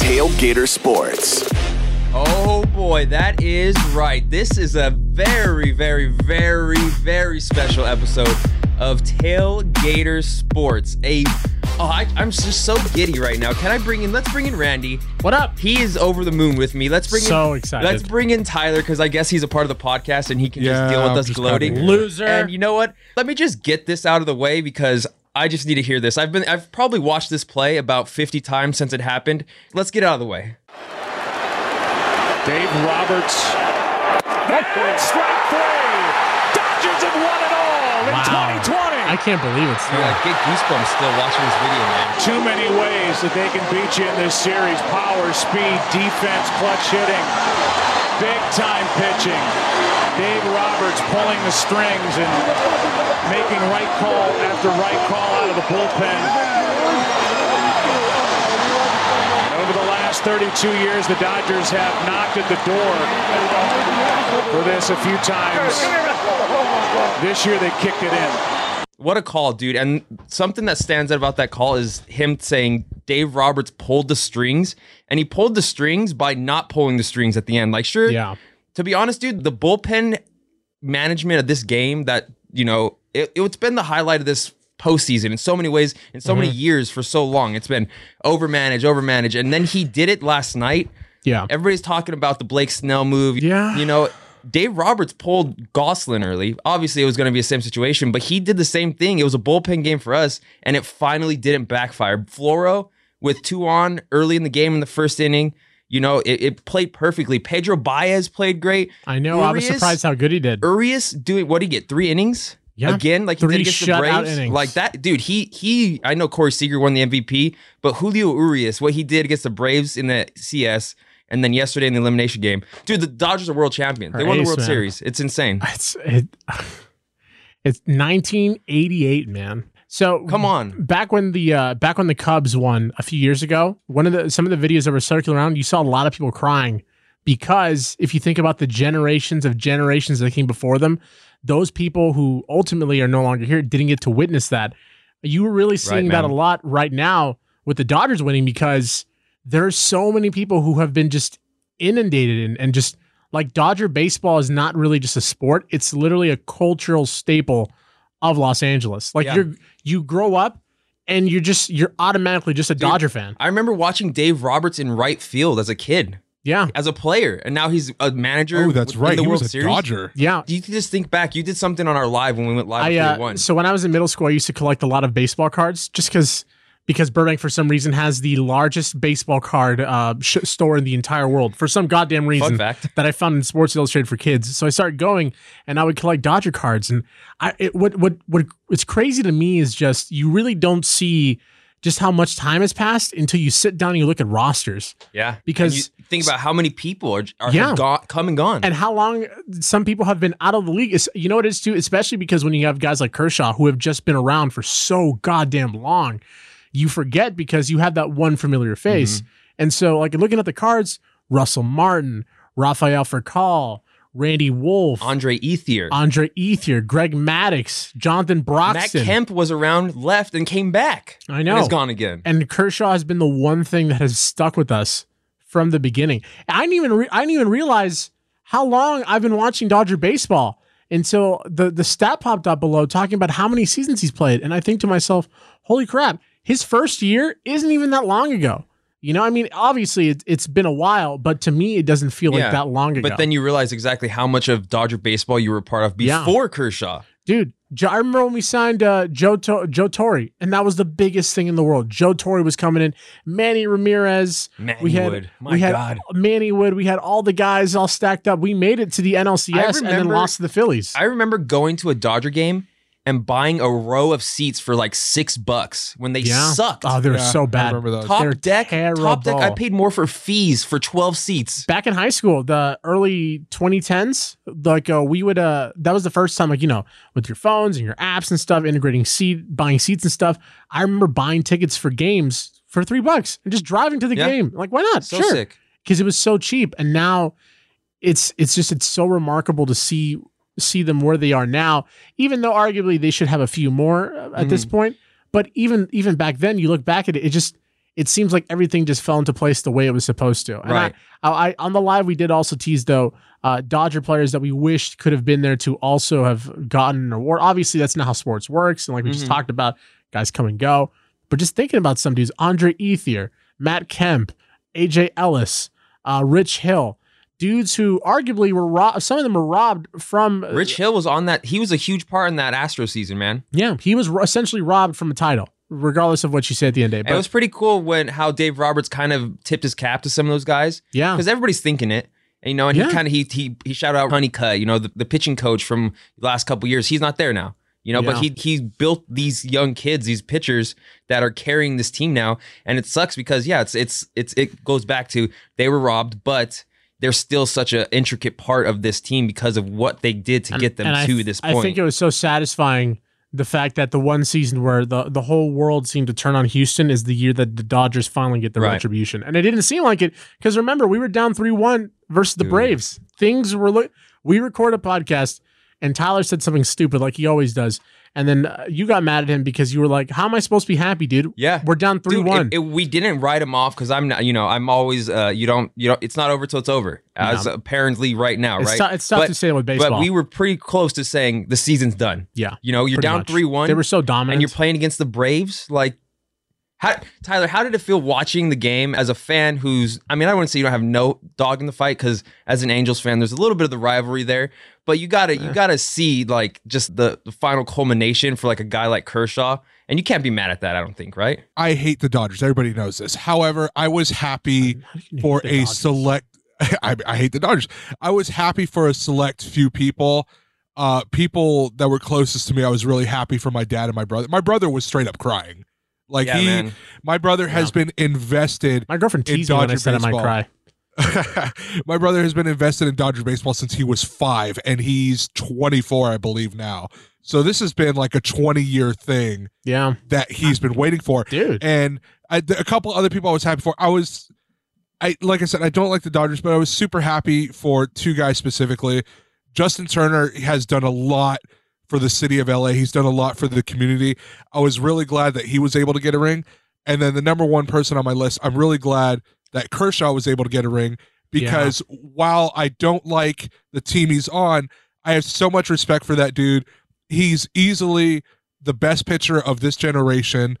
Tailgater Sports. Oh boy, that is right. This is a very, very, very, very special episode of Tailgater Sports. A oh, I, I'm just so giddy right now. Can I bring in? Let's bring in Randy. What up? He is over the moon with me. Let's bring So in, excited. Let's bring in Tyler because I guess he's a part of the podcast and he can just deal with I'm us just gloating. Loser. And you know what? Let me just get this out of the way because I just need to hear this. I've been I've probably watched this play about 50 times since it happened. Let's get out of the way. Dave Roberts. And strike three. Dodgers have won it all in Wow. 2020. I can't believe it. Dude, I get goosebumps still watching this video, man. Too many ways that they can beat you in this series. Power, speed, defense, clutch hitting, big time pitching. Dave Roberts pulling the strings and making right call after right call out of the bullpen. Over the last 32 years, the Dodgers have knocked at the door for this a few times. This year, they kicked it in. What a call, dude. And something that stands out about that call is him saying Dave Roberts pulled the strings, and he pulled the strings by not pulling the strings at the end. Like, sure, Yeah. to be honest, dude, the bullpen management of this game that, you know, it, it's been the highlight of this postseason in so many ways, in so Mm-hmm. many years for so long. It's been overmanaged, overmanaged. And then he did it last night. Yeah. Everybody's talking about the Blake Snell move. Yeah. You know, Dave Roberts pulled Gonsolin early. Obviously, it was going to be the same situation, but he did the same thing. It was a bullpen game for us, and it finally didn't backfire. Floro with two on early in the game in the first inning. You know, it, it played perfectly. Pedro Baez played great. I know. I was surprised how good he did. Urias doing what did he get? Three innings? Yeah. Again, like he Three did against the Braves. innings. Like that, dude. He he. I know Corey Seager won the MVP, but Julio Urias, what he did against the Braves in the CS, and then yesterday in the elimination game, dude. The Dodgers are world champions. They Our won the ace, World man. Series. It's insane. It's it, it's 1988, man. So Come on. back when the uh, back when the Cubs won a few years ago, one of the some of the videos that were circulating around, you saw a lot of people crying because if you think about the generations of generations that came before them, those people who ultimately are no longer here didn't get to witness that. You were really seeing that a lot right now with the Dodgers winning because there are so many people who have been just inundated and, and just like Dodger baseball is not really just a sport; it's literally a cultural staple of Los Angeles. Like Yeah. you're you grow up and you're just you're automatically just a Dodger fan. I remember watching Dave Roberts in right field as a kid, Yeah, as a player, and now he's a manager. Oh, that's in right. The he World was a Series. Dodger. yeah. You can just think back. You did something on our live when we went live. I uh, one. so when I was in middle school, I used to collect a lot of baseball cards just because because Burbank for some reason has the largest baseball card uh, sh- store in the entire world for some goddamn reason fact. that I found in Sports Illustrated for kids. So I started going and I would collect Dodger cards and I it, what what what it's crazy to me is just you really don't see just how much time has passed until you sit down and you look at rosters. yeah, because- think about how many people are, are Yeah. gone, come and gone. and how long some people have been out of the league. Is you know what it is too, especially because when you have guys like Kershaw who have just been around for so goddamn long, you forget because you have that one familiar face. Mm-hmm. And so, like looking at the cards, Russell Martin, Rafael Furcal, Randy Wolf, Andre Ethier. Andre Ethier, Greg Maddux, Jonathan Broxton. Matt Kemp was around, left, and came back. I know. Is gone again. And Kershaw has been the one thing that has stuck with us from the beginning. I didn't even re- I didn't even realize how long I've been watching Dodger baseball until the the stat popped up below talking about how many seasons he's played, and I think to myself, "Holy crap! His first year isn't even that long ago." You know, I mean, obviously it, it's been a while, but to me, it doesn't feel like that long ago. But then you realize exactly how much of Dodger baseball you were part of Yeah. before Kershaw. Dude, I remember when we signed uh, Joe to- Joe Torre, and that was the biggest thing in the world. Joe Torre was coming in, Manny Ramirez, Manny we had Wood. My we had God. Manny Wood, we had all the guys all stacked up. We made it to the NLCS and then lost to the Phillies. I remember going to a Dodger game and buying a row of seats for like six bucks when they yeah, sucked. Oh, they're Yeah, so I bad. remember those. top they're deck, top deck. I paid more for fees for twelve seats. Back in high school, the early 2010s, like uh, we would, uh, that was the first time, like you know, with your phones and your apps and stuff, integrating seat, buying seats and stuff. I remember buying tickets for games for three bucks and just driving to the Yeah. game. Like, why not? So sure. sick. because it was so cheap and now it's it's just it's so remarkable to see see them where they are now even though arguably they should have a few more uh, at this point but even even back then you look back at it it just it seems like everything just fell into place the way it was supposed to. And Right. I, I, on the live we did also tease though uh, Dodger players that we wished could have been there to also have gotten an award. Obviously, that's not how sports works, and like we just Mhm. talked about, guys come and go. But just thinking about some dudes, Andre Ethier, Matt Kemp, AJ Ellis, uh, Rich Hill, dudes who arguably were robbed. Some of them were robbed from uh, Rich Hill was on that. He was a huge part in that Astro season, man. Yeah, he was ro- essentially robbed from a title, regardless of what you say at the end of the day. And it was pretty cool when how Dave Roberts kind of tipped his cap to some of those guys yeah, because everybody's thinking it. And, you know, and Yeah. he kind of he he he shouted out Honeycutt, you know, the, the pitching coach from the last couple years. He's not there now. You know, but he he built these young kids, these pitchers that are carrying this team now, and it sucks because yeah, it's it's it's it goes back to they were robbed, but they're still such an intricate part of this team because of what they did to get them And to th- this point. I think it was so satisfying the fact that the one season where the, the whole world seemed to turn on Houston is the year that the Dodgers finally get the Right. retribution. And it didn't seem like it because remember, we were down 3 1 versus the Dude. Braves. Things were, look. we record a podcast and Tyler said something stupid like he always does. And then uh, you got mad at him because you were like, How am I supposed to be happy, dude? Yeah. We're down 3 Dude, 1. it- it- we didn't write him off because I'm not, you know, I'm always, uh, you don't, you know, it's not over till it's over. As No. apparently right now, It's, right? tou- it's tough But- to say with baseball. But we were pretty close to saying the season's done. yeah. You know, you're down three one, They were so dominant. and you're playing against the Braves. Like, how, Tyler, how did it feel watching the game as a fan? Who's, I mean, I wouldn't say you don't have no dog in the fight because as an Angels fan, there's a little bit of the rivalry there. But you gotta, you gotta see like just the, the final culmination for like a guy like Kershaw, and you can't be mad at that. I don't think, right? I hate the Dodgers. Everybody knows this. However, I was happy How can you for a Dodgers? select. I, I hate the Dodgers. I was happy for a select few people. Uh, people that were closest to me. I was really happy for my dad and my brother. My brother was straight up crying. Like yeah, he, man. my brother has been invested My girlfriend in teased me when I Dodger said I might cry. my brother has been invested in Dodger baseball since he was five, and he's 24, I believe, now. So this has been like a 20 year thing Yeah, that he's been waiting for. dude. And I, a couple other people I was happy for. I was, I like I said, I don't like the Dodgers, but I was super happy for two guys specifically. Justin Turner has done a lot for the city of LA. He's done a lot for the community. I was really glad that he was able to get a ring. And then the number one person on my list, I'm really glad that Kershaw was able to get a ring because while I don't like the team he's on, I have so much respect for that dude. He's easily the best pitcher of this generation.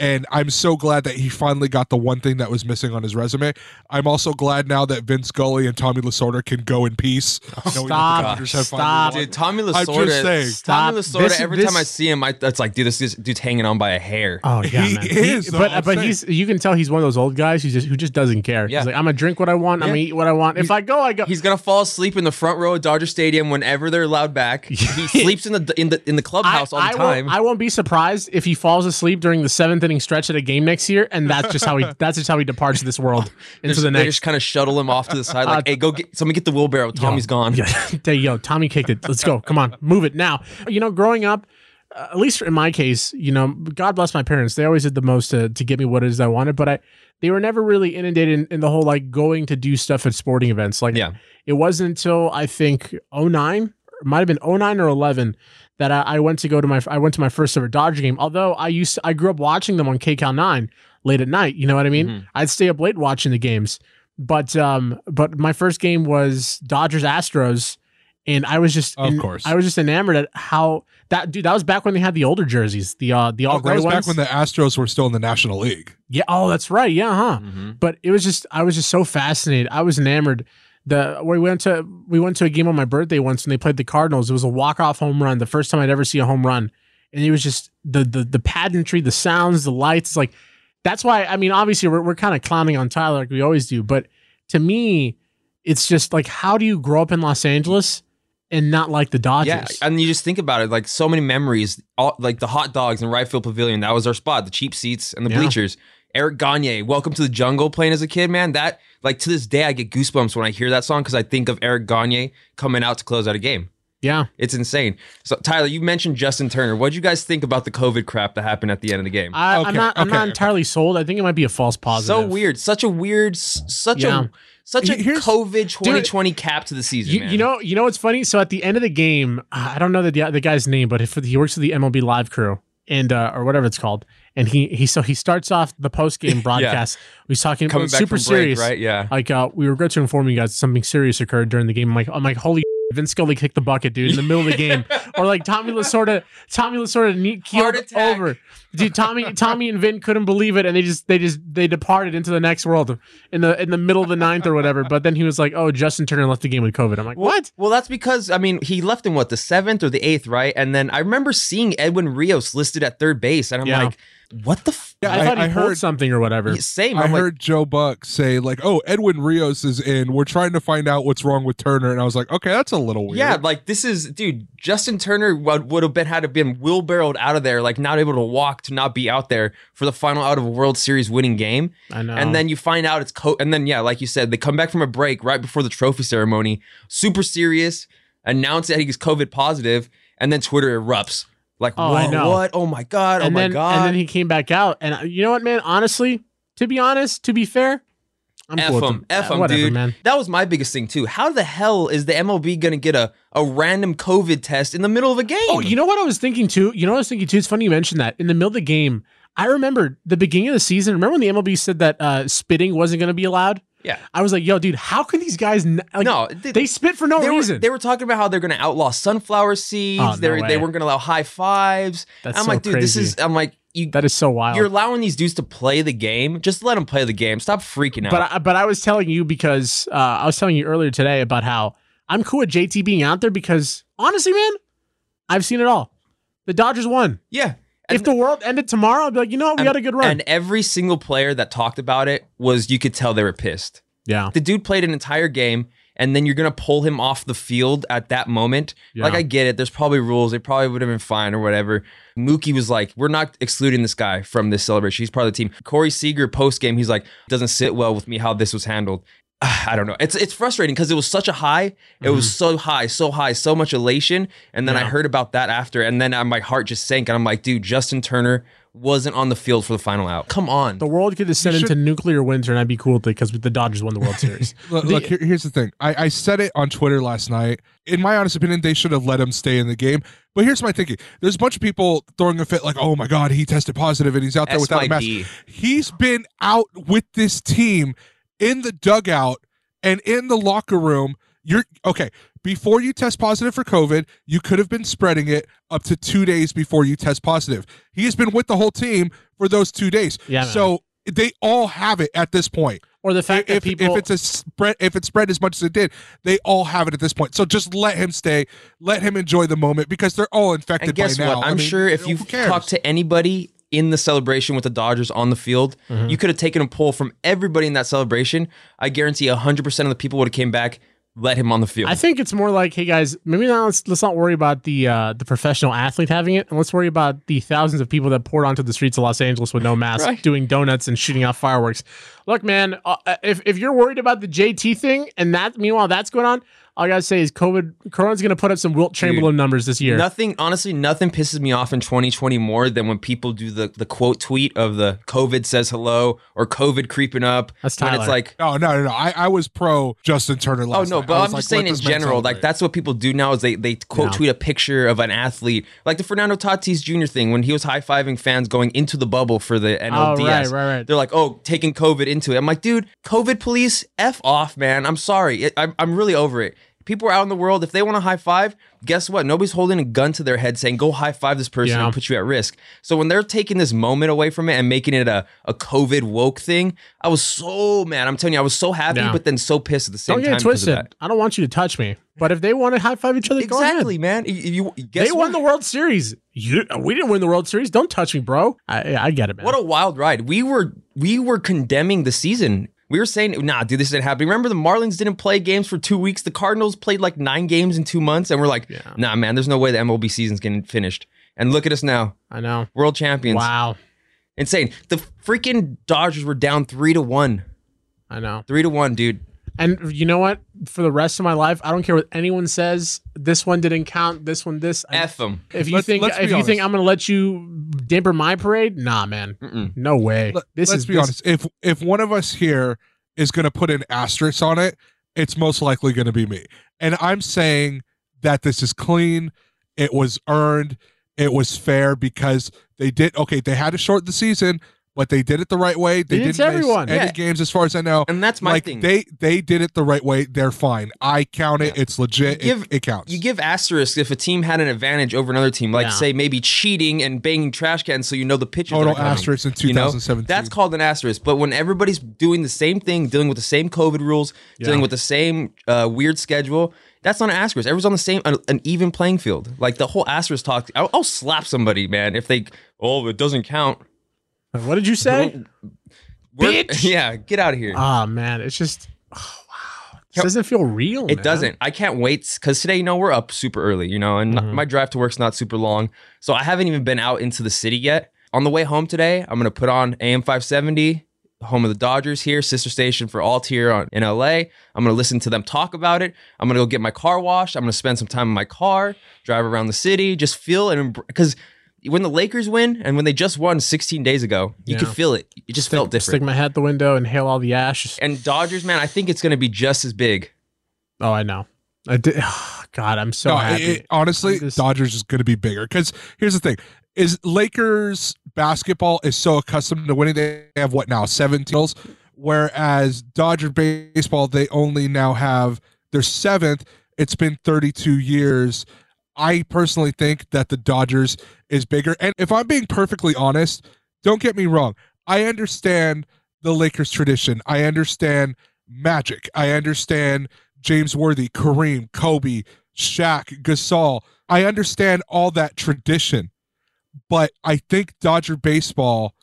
And I'm so glad that he finally got the one thing that was missing on his resume. I'm also glad now that Vin Scully and Tommy Lasorda can go in peace. knowing that Stop. Dodgers have finally Stop. Dude, Tommy I'm Lasorda. just saying. Tommy Lasorda. This- every this- time I see him, I that's like, dude, this, this dude's hanging on by a hair. Oh yeah, He man. is, though, but but saying. he's you can tell he's one of those old guys who just who just doesn't care. Yeah. He's like, I'm gonna drink what I want. I'm gonna eat what I want. If I go, I go. He's gonna fall asleep in the front row of Dodger Stadium whenever they're allowed back. He sleeps in the in the in the clubhouse all the I time. Won't, I won't be surprised if he falls asleep during the seventh stretch at a game next year, and that's just how he that's just how he departs this world into Just- the next. they just kind of shuttle him off to the side, like, Uh, "Hey, go get somebody get the wheelbarrow. Tommy's gone." Yeah, there you go. Tommy kicked it. Let's go. Come on, move it now. You know, growing up, uh, at least in my case, you know, God bless my parents. They always did the most to, to get me what it is I wanted, but I they were never really inundated in, in the whole like going to do stuff at sporting events. Like, Yeah. it wasn't until I think 09, might have been 09 or 11 that I, I went to go to my I went to my first ever Dodger game. Although I used to, I grew up watching them on KCAL nine late at night. You know what I mean? Mhm. I'd stay up late watching the games. But um, but my first game was Dodgers Astros, and I was just Of en- course. I was just enamored at how that dude. That was back when they had the older jerseys, the uh the all that gray was ones. back when the Astros were still in the National League. yeah. Oh, that's right. Yeah. Huh Mhm. but it was just I was just so fascinated. I was enamored. The we went to we went to a game on my birthday once and they played the Cardinals. It was a walk off home run, the first time I'd ever see a home run, and it was just the the the pageantry, the sounds, the lights. Like that's why I mean, obviously we're we're kind of clowning on Tyler like we always do, but to me, it's just like how do you grow up in Los Angeles and not like the Dodgers? Yeah, and you just think about it, like so many memories. All, like the hot dogs in right field pavilion, that was our spot. The cheap seats and the Yeah. bleachers. Eric Gagne, "Welcome to the Jungle," playing as a kid, man. That like to this day, I get goosebumps when I hear that song because I think of Eric Gagne coming out to close out a game. yeah. It's insane. So Tyler, you mentioned Justin Turner. What would you guys think about the COVID crap that happened at the end of the game? I, I'm Okay, not. I'm okay, not entirely sold. I think it might be a false positive. so weird. Such a weird. Such Yeah. a such a Here's- COVID 2020 cap to the season. You, man. you know, you know what's funny? So at the end of the game, I don't know the the guy's name, but if he works for the MLB Live crew and uh, or whatever it's called, and he he so he starts off the post game broadcast. He's talking Coming about super break, serious, right? Yeah. Like uh, we regret to inform you guys something serious occurred during the game. I'm like, I'm like, holy. Vin Scully kicked the bucket, dude, in the middle of the game, or like Tommy Lasorda, Tommy Lasorda knee keeled over, dude. Tommy, Tommy and Vin couldn't believe it, and they just, they just, they departed into the next world in the in the middle of the ninth or whatever. But then he was like, "Oh, Justin Turner left the game with COVID." I'm like, "What?" Well, that's because I mean he left in what the seventh or the eighth, right? And then I remember seeing Edwin Rios listed at third base, and I'm Yeah. like, what the? F-? Yeah, I, thought he I heard- something or whatever. Same. I I'm like, heard Joe Buck say like, "Oh, Edwin Rios is in. We're trying to find out what's wrong with Turner." And I was like, "Okay, that's a little weird." Yeah, like this is, dude. Justin Turner would, would have been had to been wheelbarrowed out of there, like not able to walk to not be out there for the final out of a World Series winning game. I know. And then you find out it's co. And then yeah, like you said, they come back from a break right before the trophy ceremony, super serious, announce that he's COVID positive, and then Twitter erupts. Like, Oh, whoa, what? Oh my god! Oh and my god! and then he came back out, and uh, you know what, man? Honestly, to be honest, to be fair, I'm F cool him, F him, whatever, dude. man. That was my biggest thing too. How the hell is the MLB gonna get a a random COVID test in the middle of a game? Oh, you know what I was thinking too? You know what I was thinking too? It's funny you mentioned that. In the middle of the game, I remember the beginning of the season. Remember when the MLB said that uh, spitting wasn't going to be allowed? Yeah. I was like, yo, dude, how could these guys n- like, No, they, they- spit for no they reason? Were, they were talking about how they're going to outlaw sunflower seeds. Oh, no they they weren't going to allow high fives. That's I'm so like, dude, this is. I'm like, you. that is so wild. You're allowing these dudes to play the game. Just let them play the game. Stop freaking out. but I, but I was telling you because uh, I was telling you earlier today about how I'm cool with JT being out there because honestly, man, I've seen it all. The Dodgers won. yeah. If the world ended tomorrow, I'd be like, you know what, we had a good run. And every single player that talked about it was, you could tell they were pissed. yeah, The dude played an entire game, and then you're gonna pull him off the field at that moment. Yeah. Like I get it. There's probably rules. They probably would have been fine or whatever. Mookie was like, "We're not excluding this guy from this celebration. He's part of the team." Corey Seager post game, he's like, "Doesn't sit well with me how this was handled." I don't know. It's it's frustrating because it was such a high. It was so high, so high, so much elation, and then I Mm-hmm. Heard about that after, and then uh, my heart just sank, and I'm like, dude, Justin Turner wasn't on the field for the final out. Come on. the world could descend should- into nuclear winter, and I'd be cool with it because the Dodgers won the World Series. Look, The- look, here, here's the thing. I, I said it on Twitter last night. In my honest opinion, they should have let him stay in the game. But here's my thinking: there's a bunch of people throwing a fit, like, "Oh my God, he tested positive and he's out there S without a mask." He's been out with this team in the dugout and in the locker room. You're okay. Before you test positive for COVID, you could have been spreading it up to two days before you test positive. He has been with the whole team for those two days. Yeah, man. So they all have it at this point or the fact if, that people if it's a spread if it spread as much as it did they all have it at this point so just let him stay let him enjoy the moment because they're all infected And guess by now what? I I'm mean, sure if you cares? talked to anybody in the celebration with the Dodgers on the field, Mm-hmm. you could have taken a poll from everybody in that celebration. I guarantee 100% of the people would have came back, let him on the field. I think it's more like, hey guys, maybe not, let's let's not worry about the uh, the professional athlete having it, and let's worry about the thousands of people that poured onto the streets of Los Angeles with no mask, Right. doing donuts and shooting off fireworks. Look, man, uh, if if you're worried about the JT thing, and that meanwhile that's going on, all I gotta say is COVID, Corona's gonna put up some Wilt Chamberlain numbers this year. Nothing, honestly, nothing pisses me off in 2020 more than when people do the, the quote tweet of the COVID says hello or COVID creeping up. That's when Tyler. it's like, no no no no I, I was pro Justin Turner Oh last no, night. but I I'm was just like, saying in general, like celebrate. that's what people do now is they they quote Yeah. tweet a picture of an athlete, like the Fernando Tatis Jr. thing when he was high fiving fans going into the bubble for the NLDS. Oh, right, right, right. They're like, oh, taking COVID into it. I'm like, dude, COVID police, f off, man. I'm sorry, it, I'm I'm really over it. People are out in the world. If they want to high five, guess what? Nobody's holding a gun to their head saying, go high five this person Yeah. and put you at risk. So when they're taking this moment away from it and making it a, a COVID woke thing, I was so mad. I'm telling you, I was so happy, Yeah. but then so pissed at the same oh, time. Don't get twisted. I don't want you to touch me, but if they want to high five each other, go ahead. Exactly, man. You, you- guess They won the World Series. You, we didn't win the World Series. Don't touch me, bro. I, I get it, man. What a wild ride. We were we were condemning the season. We were saying, nah, dude, this isn't happening. Remember, the Marlins didn't play games for two weeks. The Cardinals played like nine games in two months, and we're like, Yeah. nah, man, there's no way the MLB season's getting finished. And look at us now, I know. world champions. Wow. Insane. The freaking Dodgers were down three to one. I know. Three to one, dude. And you know what? For the rest of my life, I don't care what anyone says. This one didn't count. This one, this. I- F them. if you Let's- think let's be if you think. I'm gonna let you damper my parade, nah, man, Mm-mm. no way. Let, this us is be this- honest if if one of us here is going to put an asterisk on it it's most likely going to be me and i'm saying that this is clean it was earned it was fair because they did okay. They had to shorten the season, but they did it the right way. They They did didn't everyone. miss any Yeah. games, as far as I know. And that's my like thing. they they did it the right way. They're fine. I count it. It's legit. You give- it, it counts. You give asterisks if a team had an advantage over another team, like Yeah. say maybe cheating and banging trash cans, so you know the pitches. Total are asterisk in you know? That's called an asterisk. But when everybody's doing the same thing, dealing with the same COVID rules, dealing with the same uh, weird schedule, that's not an asterisk. Everyone's on the same, an, an even playing field. Like the whole asterisk talk. I'll, I'll slap somebody, man, if they. Oh, it doesn't count. What did you say? Bitch! Yeah, get out of here. Oh man, it's just oh, wow. It doesn't feel real. It man. doesn't. I can't wait because today, you know, we're up super early, you know, and Mm-hmm. my drive to work's not super long. So I haven't even been out into the city yet. On the way home today, I'm going to put on AM 570, home of the Dodgers here, sister station for Alt here on, in LA. I'm going to listen to them talk about it. I'm going to go get my car washed. I'm going to spend some time in my car, drive around the city, just feel and because when the Lakers win and when they just won 16 days ago, you could feel it. It just felt different. Stick my head at the window, inhale all the ash. and Dodgers, man, I think it's going to be just as big. Oh, I know. I did. oh, God, I'm so No, happy. it- honestly, just- Dodgers is going to be bigger because here's the thing: is Lakers basketball is so accustomed to winning. They have what now seven titles, whereas Dodger baseball they only now have their seventh. It's been 32 years. I personally think that the Dodgers is bigger. And if I'm being perfectly honest, don't get me wrong. I understand the Lakers tradition. I understand Magic. I understand James Worthy, Kareem, Kobe, Shaq, Gasol. I understand all that tradition. But I think Dodger baseball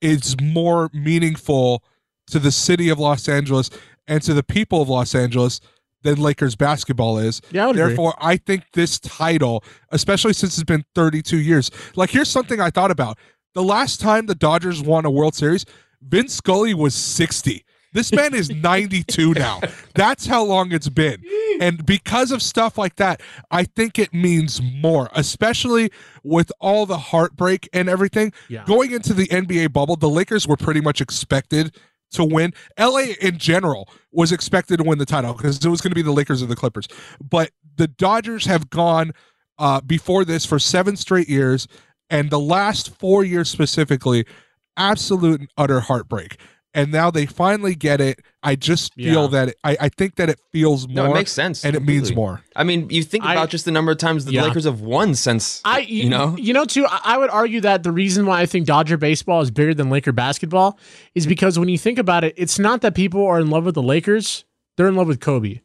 is more meaningful to the city of Los Angeles and to the people of Los Angeles than Lakers basketball is. Yeah, I would agree. Therefore, I think this title, especially since it's been 32 years, like here's something I thought about. The last time the Dodgers won a World Series, Vin Scully was 60. This man is 92 now. That's how long it's been. And because of stuff like that, I think it means more, especially with all the heartbreak and everything. Yeah. Going into the NBA bubble, the Lakers were pretty much expected to win. LA in general was expected to win the title because it was going to be the Lakers or the Clippers. But the Dodgers have gone uh, before this for seven straight years, and the last four years specifically, absolute and utter heartbreak. And now they finally get it. I just feel Yeah. that it, I, I think that it feels more. No, it makes sense. and it means more. I mean, you think I- about just the number of times the Yeah. Lakers have won since I you know. you know too I I would argue that the reason why I think Dodger baseball is bigger than Laker basketball is because when you think about it it's not that people are in love with the Lakers they're in love with Kobe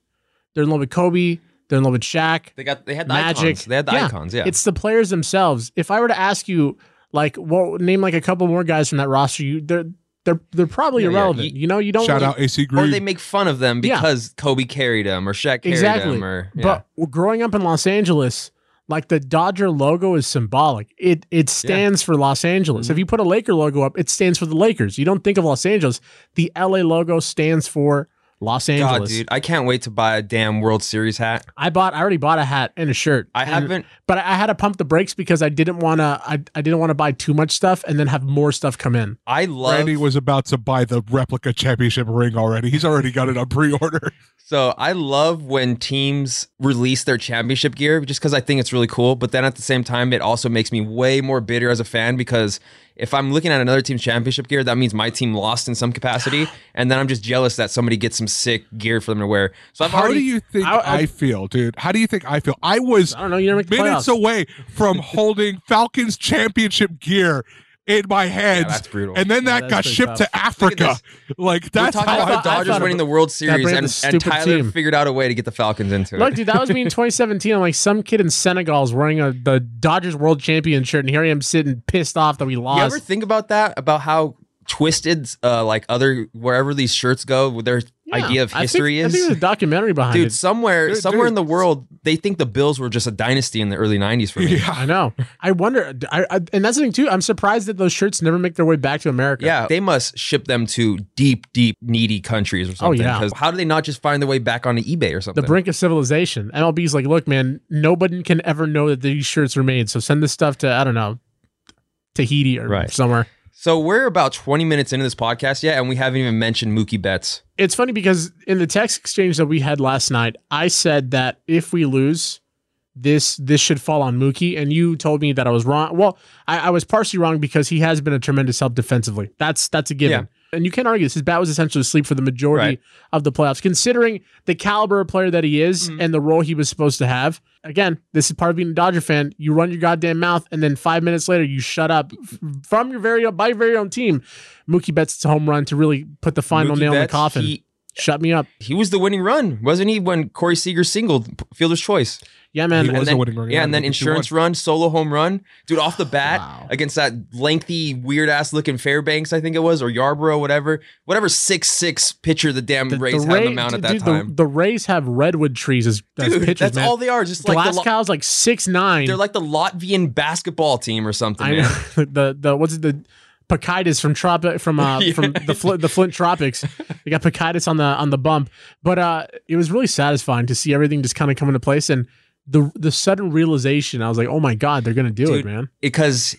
they're in love with Kobe they're in love with Shaq They got they had the Magic icons. They had the icons. Yeah. it's the players themselves if I were to ask you like what name like a couple more guys from that roster you they're they're they're probably Yeah, yeah. irrelevant You- you, know you don't Shout really- out AC or they make fun of them Yeah. because Kobe carried them or Shaq carried exactly them or yeah. but growing up in Los Angeles like the Dodger logo is symbolic. It it stands for Los Angeles. Mm-hmm. If you put a Laker logo up, it stands for the Lakers. You don't think of Los Angeles. The LA logo stands for Los God, Angeles. dude, I can't wait to buy a damn World Series hat. I bought I already bought a hat and a shirt. I And- haven't. but I had to pump the brakes because I didn't want to I, I didn't want to buy too much stuff and then have more stuff come in. I love. Randy was about to buy the replica championship ring already. He's already got it on pre-order. So I love when teams release their championship gear just because I think it's really cool. But then at the same time, it also makes me way more bitter as a fan because if I'm looking at another team's championship gear, that means my team lost in some capacity, and then I'm just jealous that somebody gets some sick gear for them to wear. So I've How already. do you think I- I, I- feel, dude? How do you think I feel? I was I don't know, you never make the minutes playoffs. away from holding Falcons championship gear in my hands, that's brutal. and then Yeah, that got shipped tough. to Africa. Like we're that's talking how about I the thought- I Dodgers winning the World Series, and, and Tyler team. figured out a way to get the Falcons into Look, dude, that was me in 2017. I'm like some kid in Senegal is wearing a the Dodgers World Champion shirt, and here I am sitting pissed off that we lost. You ever think about that? About how twisted, uh, like other wherever these shirts go, with their Yeah. idea of I think- history I is. think there's a documentary behind Dude, it. somewhere, Dude, somewhere dude. in the world, they think the Bills were just a dynasty in the early '90s for me. Yeah. I know. I wonder. I, I, and that's the thing too. I'm surprised that those shirts never make their way back to America. Yeah, they must ship them to deep, deep, needy countries or oh, something. Oh yeah. Because how do they not just find their way back onto eBay or something? the brink of civilization. MLB's like, look, man, nobody can ever know that these shirts were made. So send this stuff to I don't know, Tahiti or Right. somewhere. So we're about 20 minutes into this podcast yet, and we haven't even mentioned Mookie Betts. It's funny because in the text exchange that we had last night, I said that if we lose, this this should fall on Mookie. And you told me that I was wrong. Well, I, I was partially wrong because he has been a tremendous help defensively. That's that's a given. And you can't argue this. His bat was essentially asleep for the majority Right. of the playoffs, considering the caliber of player that he is Mm-hmm. and the role he was supposed to have. Again, this is part of being a Dodger fan. You run your goddamn mouth, and then five minutes later, you shut up from your very own, by your very own team. Mookie Betts' home run to really put the final Mookie nail in the coffin. He, shut me up. he was the winning run, wasn't he? When Corey Seager singled Fielder's choice. Yeah, man. He And was then, a winning run. Yeah, and then insurance run, solo home run, dude, off the bat Wow. against that lengthy, weird ass looking Fairbanks, I think it was, or Yarbrough, whatever, whatever six six pitcher the damn Rays had on the Ray- mound at that the- time. The, Rays have redwood trees as, as Dude, pitchers, that's man. all they are. Just like the, Lo- Glasnow's like six nine. they're like the Latvian basketball team or something. I man. know the the what's it the Pocitus from tropic from uh Yeah. from the Flint the Flint tropics. They got Pocitus on the on the bump, but uh it was really satisfying to see everything just kind of come into place and the the sudden realization. I was like, oh my god, they're gonna do it, man. because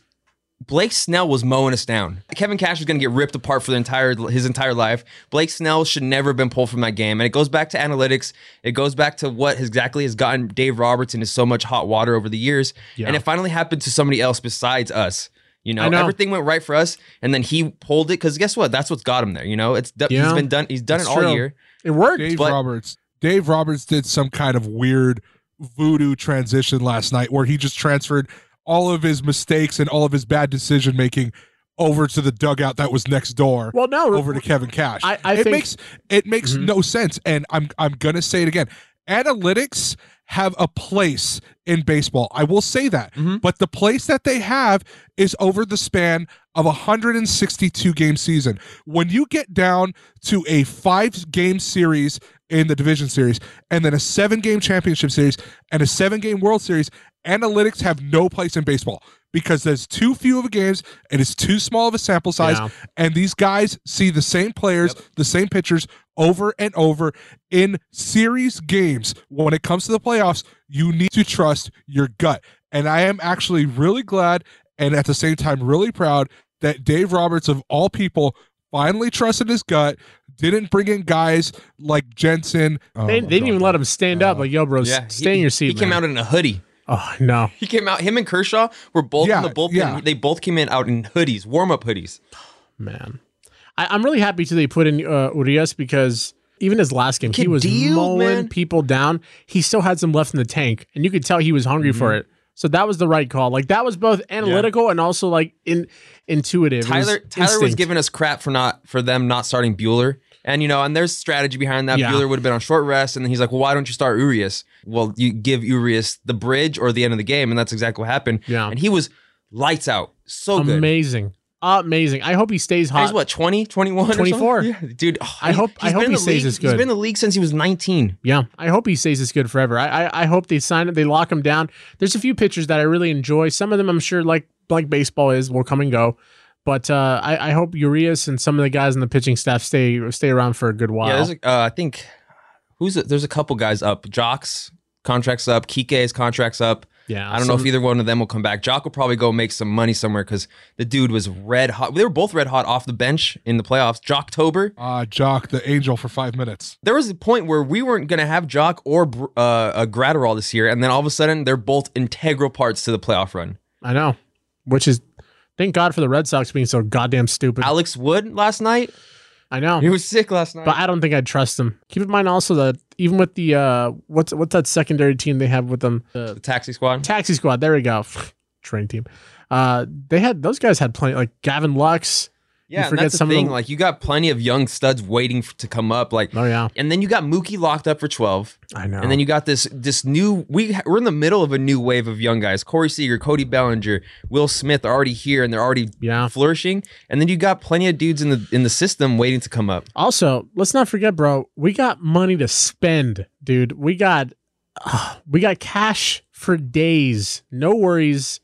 Blake Snell was mowing us down. Kevin Cash was going to get ripped apart for the entire his entire life. Blake Snell should never have been pulled from that game, and it goes back to analytics. It goes back to what exactly has gotten Dave Roberts into so much hot water over the years, Yeah. and it finally happened to somebody else besides us. You know, know. everything went right for us, and then he pulled it because guess what? That's what's got him there. You know, it's Yeah. he's been done. He's done It's it all true. year. It worked. Dave but- Roberts. Dave Roberts did some kind of weird voodoo transition last night where he just transferred all of his mistakes and all of his bad decision making over to the dugout that was next door. Well, no, over to Kevin Cash. I- I it think- makes it makes Mhm. no sense, and I'm I'm gonna say it again. Analytics have a place in baseball. I will say that, Mhm. but the place that they have is over the span of a 162 game season. When you get down to a five game series in the division series, and then a seven game championship series, and a seven game World Series, analytics have no place in baseball because there's too few of a games and it's too small of a sample size Yeah. and these guys see the same players, the same pitchers over and over in series games. When it comes to the playoffs, you need to trust your gut. And I am actually really glad and at the same time really proud that Dave Roberts of all people finally trusted his gut, didn't bring in guys like Jansen. Oh They, they didn't even let him stand up. Like, yo, bro, Yeah, stay he, in your seat. He came out in a hoodie. Oh no, He came out. Him and Kershaw were both Yeah, in the bullpen. yeah. They both came in out in hoodies, warm up hoodies. man. I, I'm really happy too they put in uh, Urias because even his last game, he was deal, mowing man. people down. He still had some left in the tank, and you could tell he was hungry for Mm-hmm. it. So that was the right call. Like that was both analytical and also like in intuitive. Tyler Tyler was giving us crap for not for them not starting Buehler. And you know, and there's strategy behind that. Yeah. Buehler would have been on short rest, and then he's like, "Well, why don't you start Urias?" Well, you give Urias the bridge or the end of the game, and that's exactly what happened. Yeah. and he was lights out, so good. Amazing, amazing. I hope he stays hot. He's what 20, 21, 24. Yeah, dude. oh, I hope- I hope he stays league- He's good. been in the league since he was 19. Yeah, I hope he stays this good forever. I, I I hope they sign it. They lock him down. There's a few pitchers that I really enjoy. Some of them I'm sure like like baseball is will come and go, but uh, I I hope Urias and some of the guys in the pitching staff stay stay around for a good while. Yeah, a, uh, I think who's a, there's a couple guys up. Joc's contracts up. Kike's contracts up. Yeah, I don't know if either one of them will come back. Joc will probably go make some money somewhere because the dude was red hot. They were both red hot off the bench in the playoffs. Joctober. Uh, Joc, the angel for five minutes. There was a point where we weren't going to have Joc or uh, a Graterol this year, and then all of a sudden they're both integral parts to the playoff run. I know, which is thank God for the Red Sox being so goddamn stupid. Alex Wood last night, I know, he was sick last night. but I don't think I'd trust him. Keep in mind also that even with the uh, what's what's that secondary team they have with them, the the taxi squad. taxi squad. There we go, train team. Uh, they had those guys had plenty like Gavin Lux. Yeah, and forget that's the some thing. them- Like you got plenty of young studs waiting f- to come up. Like, Oh yeah, and then you got Mookie locked up for twelve. I know. And then you got this this new we we're in the middle of a new wave of young guys. Corey Seager, Cody Bellinger, Will Smith are already here and they're already yeah. flourishing. And then you got plenty of dudes in the in the system waiting to come up. Also, let's not forget, bro. We got money to spend, dude. We got ah, we got cash for days. No worries.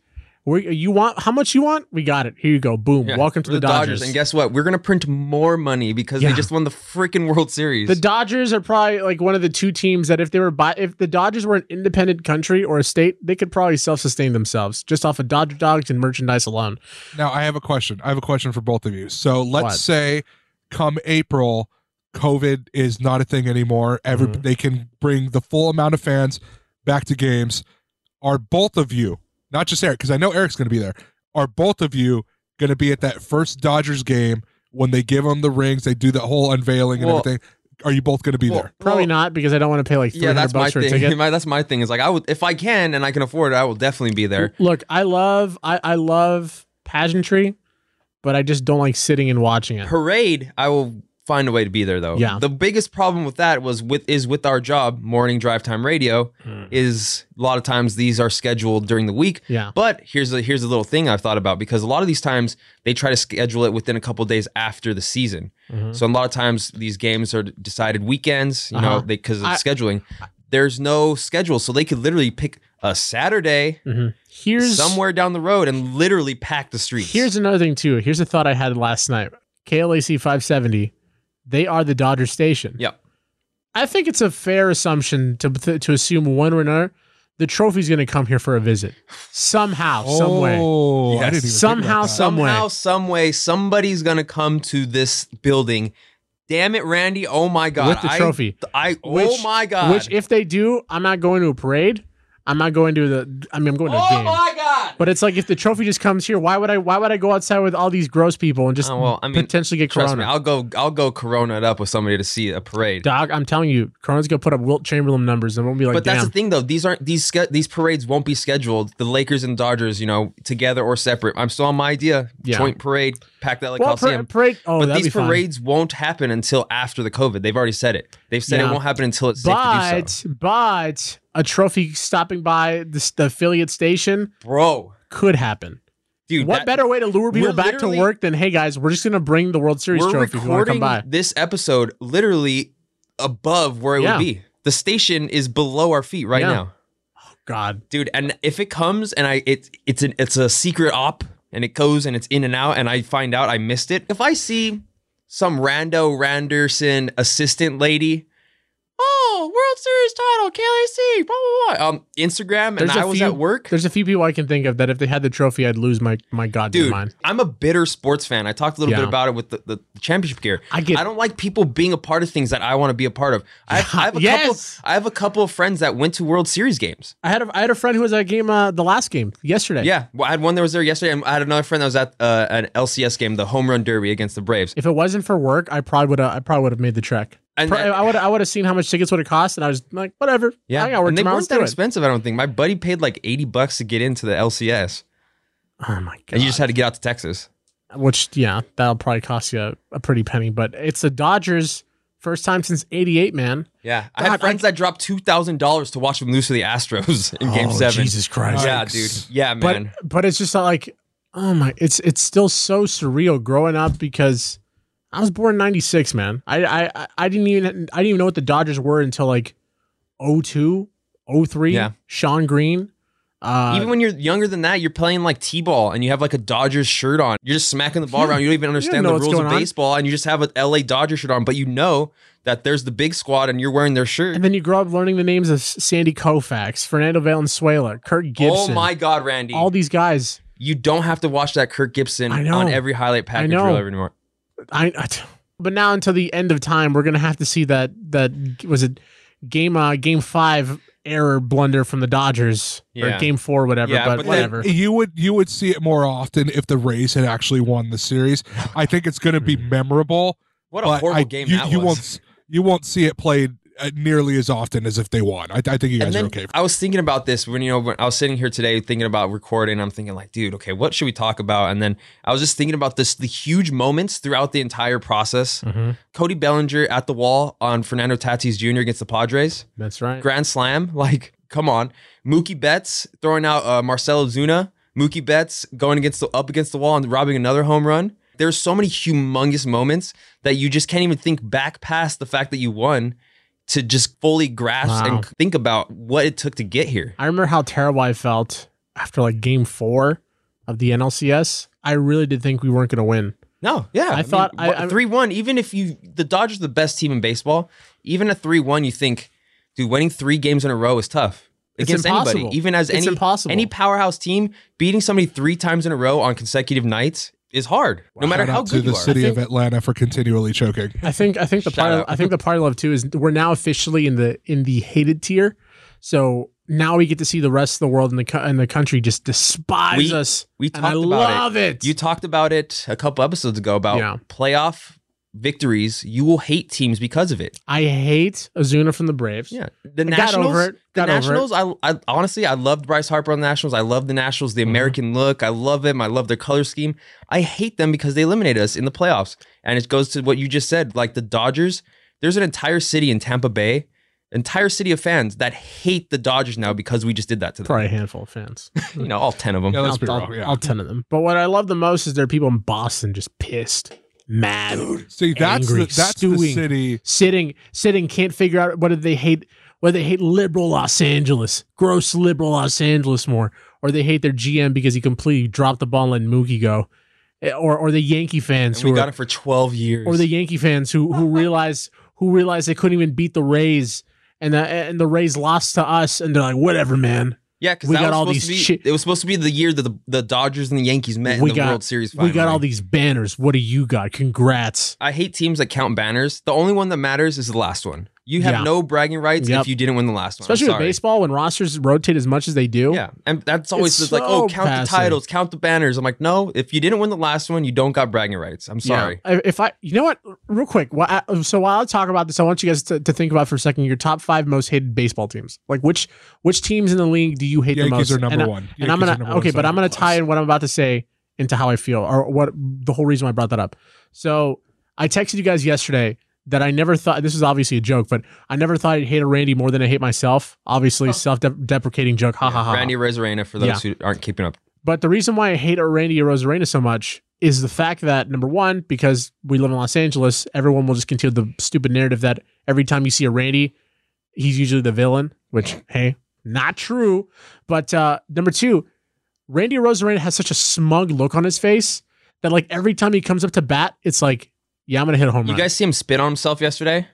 We, you want how much you want? We got it. Here you go. Boom. Yeah, Welcome to for the, Dodgers. And guess what? We're gonna print more money because Yeah. they just won the freaking World Series. the Dodgers are probably like one of the two teams that if they were by if the Dodgers were an independent country or a state, they could probably self-sustain themselves just off of Dodger dogs and merchandise alone. Now I have a question. I have a question for both of you. So let's What? say come April, COVID is not a thing anymore. Every Mhm. they can bring the full amount of fans back to games. are both of you, not just Eric, because I know Eric's going to be there, are both of you going to be at that first Dodgers game when they give them the rings, they do the whole unveiling and Well- everything? Are you both going to be Well, there? Probably Well, not because I don't want to pay like three Yeah, hundred that's my bucks for a thing. ticket. My, that's my thing. Is like I would if I can and I can afford it, I will definitely be there. Look, I love I, I love pageantry, but I just don't like sitting and watching it. Parade, I will find a way to be there though. Yeah. The biggest problem with that was with is with our job, morning drive time radio, Hmm. is a lot of times these are scheduled during the week. Yeah. But here's a here's a little thing I've thought about because a lot of these times they try to schedule it within a couple days after the season. Mm-hmm. So a lot of times these games are decided weekends, you know, Uh-huh. because of I- scheduling. There's no schedule, so they could literally pick a Saturday Here's somewhere down the road and literally pack the streets. Here's another thing too. Here's a thought I had last night. KLAC 570, they are the Dodger station. Yep. I think it's a fair assumption to to assume one or another, the trophy's going to come here for a visit somehow, some way. Oh, Yes. didn't even think Somehow, some- way. somehow, some way, somebody's gonna come to this building. Damn it, Randy! Oh my god, With the trophy. I, oh Which- my god, Which, if they do, I'm not going to a parade. I'm not going to the. I mean, I'm going to a oh game. my god. But it's like if the trophy just comes here, why would I? Why would I go outside with all these gross people and just Oh, well, I mean, potentially get Trust corona? me, I'll go. I'll go Corona it up with somebody to see a parade. Dog, I'm telling you, Corona's gonna put up Wilt Chamberlain numbers and won't be like, but that's the thing, though. These aren't these ske- these parades won't be scheduled. The Lakers and Dodgers, you know, together or separate. I'm still on my idea. Yeah. Joint parade, pack that like well, par- Coliseum. parade. Oh, but these be fun. parades won't happen until after the COVID. They've already said it. They've said Yeah. it won't happen until it's safe to do so. But but a trophy stopping by the, the affiliate station Bro, could happen. dude, what that- better way to lure people back to work than hey guys, we're just gonna bring the World Series trophy if you want to come by. this episode literally above where it Yeah. would be. The station is below our feet right Yeah. now, oh, God, dude. And if it comes and I it it's an it's a secret op and it goes and it's in and out and I find out I missed it. If I see some rando Randerson assistant lady. Oh, World Series title, KLAC, blah blah blah. Um, Instagram, and There's a I was few- at work. there's a few people I can think of that if they had the trophy, I'd lose my my goddamn Dude, mind. I'm a bitter sports fan. I talked a little Yeah. bit about it with the, the, the championship gear. I get- I don't like people being a part of things that I want to be a part of. I have, I have a Yes. couple. I have a couple of friends that went to World Series games. I had a, I had a friend who was at a game uh, the last game yesterday. Yeah, well, I had one that was there yesterday, and I had another friend that was at uh, an LCS game, the home run derby against the Braves. If it wasn't for work, I probably would I probably would have made the trek. And- Pro- I would I would have seen how much tickets would have cost, and I was like, whatever. Yeah, I got work and they tomorrow. weren't that expensive. I don't think. My buddy paid like eighty bucks to get into the LCS, Oh my god! and you just had to get out to Texas. which yeah, that'll probably cost you a, a pretty penny. But it's the Dodgers' first time since '88, man. Yeah, I God, had friends that dropped two thousand dollars to watch them lose to the Astros in Game oh, Seven. Jesus Christ! Yeah, dude. Yeah, But man. but it's just like, oh my, it's it's still so surreal growing up because I was born in '96, man. I I I- didn't even I didn't even know what the Dodgers were until like 02, 03. Yeah. Shawn Green. Uh, Even when you're younger than that, you're playing like t-ball and you have like a Dodgers shirt on. You're just smacking the ball around. You don't even understand the rules of going on. baseball, and you just have an LA Dodger shirt on. But you know that there's the big squad, and you're wearing their shirt. and then you grow up learning the names of Sandy Koufax, Fernando Valenzuela, Kirk Gibson. oh my God, Randy! all these guys. you don't have to watch that Kirk Gibson on every highlight package reel anymore. I, I t- but now until the end of time, we're gonna have to see that that was it game uh game five error blunder from the Dodgers Yeah. or game four whatever. Yeah, but, but whatever. You would you would see it more often if the Rays had actually won the series. I think it's going to be memorable. What a horrible I- game you, that you was. won't you won't see it played nearly as often as if they won. I, I think you guys and then are okay. I was thinking about this when you know when I was sitting here today thinking about recording. I'm thinking like, dude, okay, what should we talk about? And then I was just thinking about this the huge moments throughout the entire process. Mm-hmm. Cody Bellinger at the wall on Fernando Tatis Jr. against the Padres, That's right. grand slam. Like, come on, Mookie Betts throwing out uh, Marcell Ozuna. Mookie Betts going against the up against the wall and robbing another home run. There's so many humongous moments that you just can't even think back past the fact that you won to just fully grasp Wow. and think about what it took to get here. I remember how terrible I felt after like game four of the NLCS. I really did think we weren't gonna win. No, yeah. I thought- I- I- three one. Even if you the Dodgers are the best team in baseball, even a three one, you think, dude, winning three games in a row is tough It's against anybody. Even as It's any impossible. any powerhouse team, beating somebody three times in a row on consecutive nights is hard. No matter Shout how out to good the you are. city I of think- Atlanta for continually choking. I think I think the Shout part out. I think the part I love too is we're now officially in the in the hated tier. So now we get to see the rest of the world and the co- and the country just despise We- us. We and talked I about love it. it. You talked about it a couple episodes ago about Yeah. playoff victories. You will hate teams because of it. I hate Ozuna from the Braves. Yeah, the I got Nationals. over it. The Got over it. Nationals. I, I honestly, I loved Bryce Harper on the Nationals. I love the Nationals, the Mm-hmm. American look. I love them. I love their color scheme. I hate them because they eliminated us in the playoffs. And it goes to what you just said. Like the Dodgers, there's an entire city in Tampa Bay, entire city of fans that hate the Dodgers now because we just did that to them. Probably a handful of fans. You know, all ten of them. Yeah, let's I'll, be I'll- Yeah. I'll ten of them. But what I love the most is there are people in Boston just pissed, mad, See, that's angry, the, that's the stewing. city. sitting, sitting, can't figure out what do they hate. Whether they hate liberal Los Angeles, gross liberal Los Angeles more, or they hate their GM because he completely dropped the ball and Mookie go, Eh, or or the Yankee fans And we who got are, it for twelve years. or the Yankee fans who who realize who realize they couldn't even beat the Rays, and the and the Rays lost to us, and they're like, whatever, man. Yeah, because we that got was all supposed these to be, shit- It was supposed to be the year that the, the Dodgers and the Yankees met We in the got- World Series. We got all these banners. What do you got? Congrats. I hate teams that count banners. The only one that matters is the last one. You have Yeah. no bragging rights Yep. if you didn't win the last one. Especially with baseball, when rosters rotate as much as they do. Yeah, and that's always It's just like, oh, count passive. the titles, count the banners. I'm like, no, if you didn't win the last one, you don't got bragging rights. I'm sorry. Yeah. If I, you know what, real quick. Uh, so while I talk about this, I want you guys to, to think about for a second your top five most hated baseball teams. Like which which teams in the league do you hate the Yankees most? are number and I- one. and I'm gonna okay, but I'm gonna tie in what I'm about to say into how I feel or what the whole reason why I brought that up. So I texted you guys yesterday that I never thought this is obviously a joke, but I never thought I'd hate a Randy more than I hate myself. Obviously, self-deprecating joke. Ha ha ha. Randy Arozarena, for those who aren't keeping up. But the reason why I hate a Randy Arozarena so much is the fact that number one, because we live in Los Angeles, everyone will just continue the stupid narrative that every time you see a Randy, he's usually the villain, which hey, not true. But uh, number two, Randy Arozarena has such a smug look on his face that like every time he comes up to bat, it's like, yeah, I'm gonna hit a home You run. guys see him spit on himself yesterday?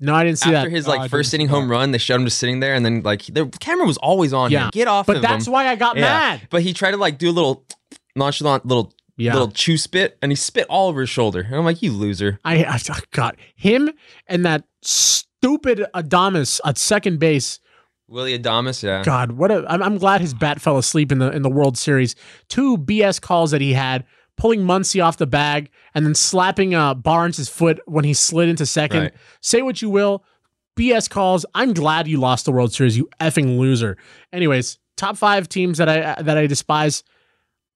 no, I didn't see After that. After his like didn't first inning home run, they showed him just sitting there, and then like the camera was always on Yeah. him. Get off but of that's him. why I got Yeah. mad. But he tried to like do a little nonchalant little Yeah. little chew spit, and he spit all over his shoulder. And I'm like, you loser. I, I got him and that stupid Adames at second base. Willy Adames, yeah. God, what a! I'm, I'm glad his bat fell asleep in the in the World Series. Two BS calls that he had, pulling Muncy off the bag and then slapping uh, Barnes' foot when he slid into second. Right. Say what you will, BS calls. I'm glad you lost the World Series, you effing loser. Anyways, top five teams that I that I despise.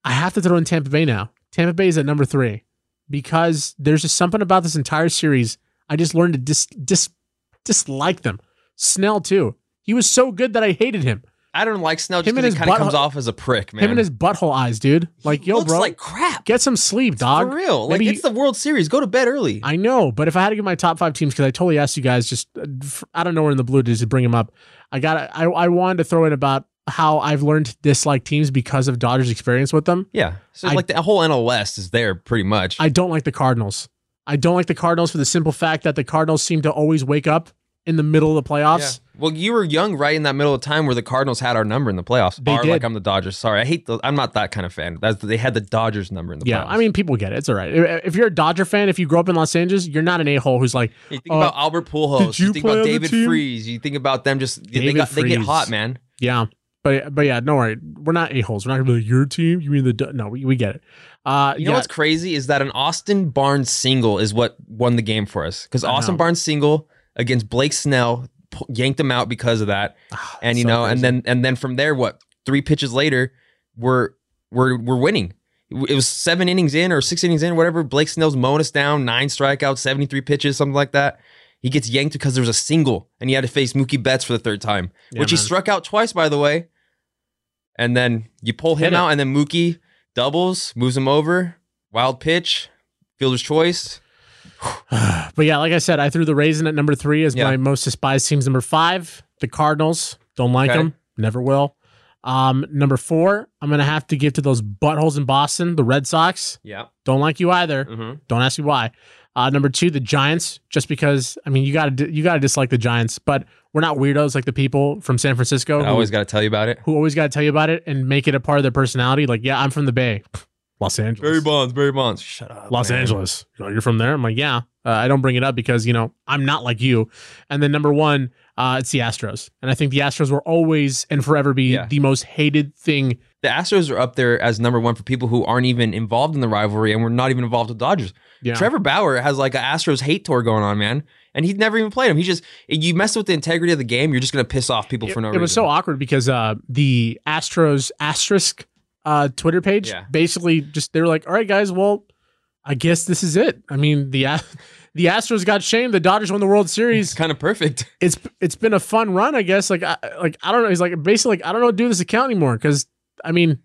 I have to throw in Tampa Bay now. Tampa Bay is at number three because there's just something about this entire series. I just learned to dis, dis dislike them. Snell too. He was so good that I hated him. I don't like Snell just because he kind of comes off as a prick, man. Him and his butthole eyes, dude. Like, yo, looks bro, like crap. get some sleep, dog. For real. Like Maybe it's the World Series. Go to bed early. I know, but if I had to give my top five teams, because I totally asked you guys just uh, f- I don't know where in the blue to just bring them up. I got I I wanted to throw in about how I've learned to dislike teams because of Dodgers' experience with them. yeah. So I- like the whole NL West is there pretty much. I don't like the Cardinals. I don't like the Cardinals for the simple fact that the Cardinals seem to always wake up in the middle of the yeah. playoffs. Well, you were young, right in that middle of time where the Cardinals had our number in the playoffs. They did. like I'm the Dodgers. Sorry, I hate the. I'm not that kind of fan. That's they had the Dodgers number in the Yeah, playoffs. I mean, people get it. It's all right. If you're a Dodger fan, if you grew up in Los Angeles, you're not an a hole who's like, you think uh, about Albert Pujols. did you You think play about David? Freese. You think about them. Just they David got they get hot, man. yeah. But but yeah, no worry. We're not a holes. We're not gonna be like your team. You mean the Do-" no? We, we get it. Uh, You know yeah, what's crazy is that an Austin Barnes single is what won the game for us because Austin. Barnes single against Blake Snell yanked him out because of that, Ah, and you so know, crazy. and then and then from there, what three pitches later, we're we're we're winning. It was seven innings in or six innings in, whatever. Blake Snell's mowing us down, nine strikeouts, seventy three pitches, something like that. He gets yanked because there was a single, and he had to face Mookie Betts for the third time, Yeah, which he struck out twice, by the way. And then you pull him Hit it. out, and then Mookie doubles, moves him over, wild pitch, fielder's choice. but yeah, like I said, I threw the Raisin at number three as Yeah. my most despised teams. Number five, the Cardinals. Don't like Okay. them. Never will. Um, number four, I'm gonna have to give to those buttholes in Boston, the Red Sox. Yeah. Don't like you either. Mm-hmm. Don't ask me why. Uh, number two, the Giants, just because I mean you gotta you gotta dislike the Giants, but we're not weirdos like the people from San Francisco I always got to tell you about it. who always gotta tell you about it and make it a part of their personality. Like, yeah, I'm from the Bay. Los Angeles. Barry Bonds, Barry Bonds. Shut up. Los man. Angeles. Oh, you're from there? I'm like, yeah. Uh, I don't bring it up because, you know, I'm not like you. And then number one, uh, it's the Astros. And I think the Astros will always and forever be Yeah. the most hated thing. The Astros are up there as number one for people who aren't even involved in the rivalry and we're not even involved with Dodgers. Yeah. Trevor Bauer has like an Astros hate tour going on, man. And he's never even played him. He just you mess with the integrity of the game, you're just gonna piss off people it, for no it reason. It was so awkward because uh, the Astros asterisk uh, Twitter page Yeah. basically just they were like, all right, guys, well, I guess this is it. I mean, the the Astros got shamed. The Dodgers won the World it's Series. kind of perfect. It's it's been a fun run, I guess. Like I, like I don't know. He's like basically like I don't know do this account anymore because I mean,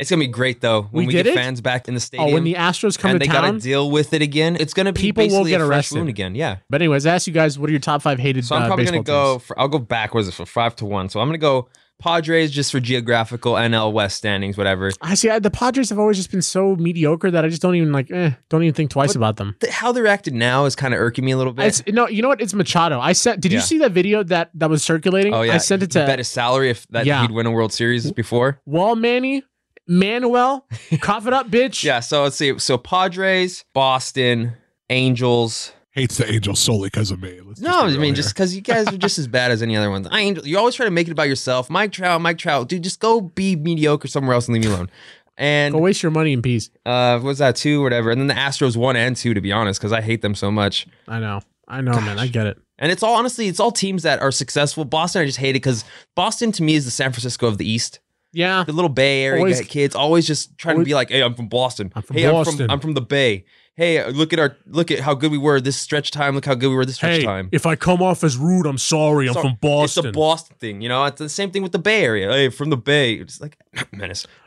It's gonna be great though when We we, get it? fans back in the stadium. oh, when the Astros come and to they town. gotta deal with it again. It's gonna be People will basically get arrested. again. Yeah. But anyways, I asked you guys, what are your top five hated? So I'm uh, probably gonna go. For, I'll go backwards for five to one. So I'm gonna go Padres just for geographical NL West standings, whatever. I see. I, the Padres have always just been so mediocre that I just don't even like. Eh, don't even think twice But- about them. Th- How they're acting now is kind of irking me a little bit. It's no, you know what? It's Machado. I sent. Did you see that video that that was circulating? oh yeah, I sent it to bet his salary if that Yeah. he'd win a World Series before. Wall Manny, Manuel. cough it up, bitch. Yeah. So let's see. So Padres, Boston, Angels. Hates the Angels solely because of me. Let's No, I mean here. just because you guys are just as bad as any other ones. I Angel, you always try to make it about yourself. Mike Trout, Mike Trout, dude, just go be mediocre somewhere else and leave me alone. And Go waste your money in peace. uh, was that two, whatever? And then the Astros one and two, to be honest, because I hate them so much. I know. I know, man. I get it. And it's all honestly, it's all teams that are successful. Boston, I just hate it because Boston to me is the San Francisco of the East. Yeah. The little Bay Area Always- kids always just trying always- to be like, "Hey, I'm from Boston. I'm from hey, I'm Boston." from I'm from the Bay. Hey, look at our look at how good we were this stretch time. Look how good we were this stretch time." if I come off as rude, I'm sorry. I'm So- from Boston. It's a Boston thing, you know. It's the same thing with the Bay Area. Hey, from the Bay. It's like menace.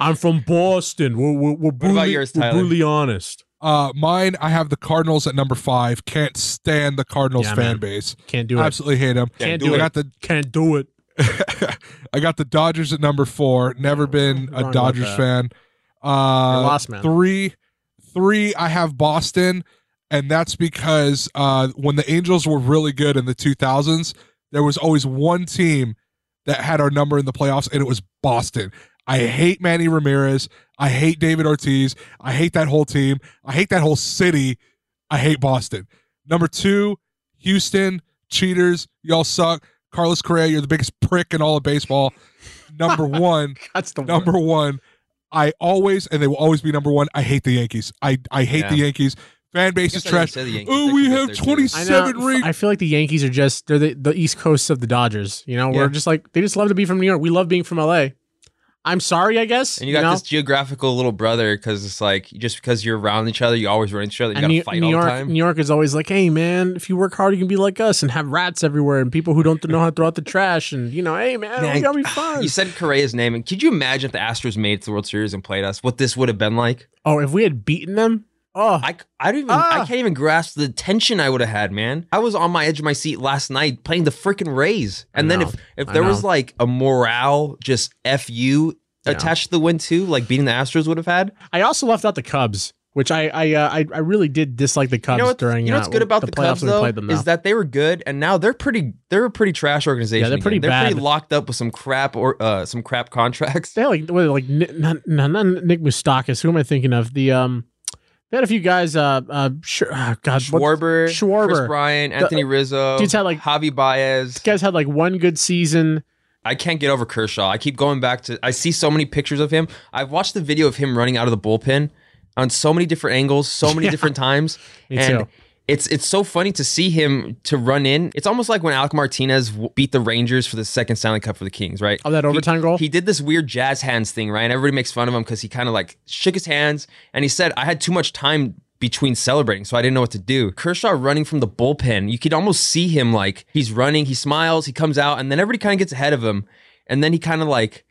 I'm from Boston. We're, we're, we're, about brutally, yours, we're brutally honest. uh, mine, I have the Cardinals at number five. Can't stand the Cardinals Yeah, fan man. base. Can't do it. Absolutely hate them. Can't do do I got the Can't do it. I got the Dodgers at number four. Never been a Dodgers that. fan. You're Uh, lost, man. Three, three. I have Boston, and that's because uh, when the Angels were really good in the 2000s, there was always one team that had our number in the playoffs, and it was Boston. I hate Manny Ramirez. I hate David Ortiz. I hate that whole team. I hate that whole city. I hate Boston. Number two, Houston cheaters. Y'all suck. Carlos Correa, you're the biggest prick in all of baseball. Number one, That's the number one. I always and they will always be number one. I hate the Yankees. I I hate Yeah. the Yankees. Fan base is Guess I didn't trash. say the Yankees. Oh, we have there, too. 20 I Seven know. ring- I feel like the Yankees are just they're the, the East Coast of the Dodgers. You know, Yeah. we're just like they just love to be from New York. We love being from LA. I'm sorry, I guess. And you got know? this geographical little brother because it's like just because you're around each other, you always run into each other. You gotta fight New all York, the time. New York is always like, hey man, if you work hard, you can be like us and have rats everywhere and people who don't know how to throw out the trash and you know, hey man, Man, we gotta be fun. You said Correa's name, and could you imagine if the Astros made it to the World Series and played us? What this would have been like? oh, if we had beaten them, oh, I, I don't even Ah. I can't even grasp the tension I would have had, man. I was on my edge of my seat last night playing the freaking Rays, and then if if I there was like a morale just fu attached to the win too, like beating the Astros would have had. I also left out the Cubs, which I I uh, I, I really did dislike the Cubs you know during. you know what's uh, good about the, playoffs Cubs we though is that they were good, and now they're pretty. They're a pretty trash organization. Yeah, they're again. pretty They're pretty bad. locked up with some crap or uh, some crap contracts. they had like what, like not, not, not Nick Moustakas. Who am I thinking of? The um, they had a few guys. Uh, uh, sure, uh God, what- Schwarber, Chris Schwarber. Bryant, Anthony Rizzo, dudes had, like- Javi Baez. These guys had like one good season. I can't get over Kershaw. I keep going back to. I see so many pictures of him. I've watched the video of him running out of the bullpen on so many different angles, so many Yeah. different times, Me and too. It's it's so funny to see him to run in. It's almost like when Alec Martinez beat the Rangers for the second Stanley Cup for the Kings, right? Oh, that He- overtime goal? He did this weird jazz hands thing, right? And everybody makes fun of him because he kind of like shook his hands and he said, "I had too much time." Between celebrating, so I didn't know what to do. Kershaw running from the bullpen, you could almost see him like he's running, he smiles, he comes out, and then everybody kind of gets ahead of him, and then he kind of like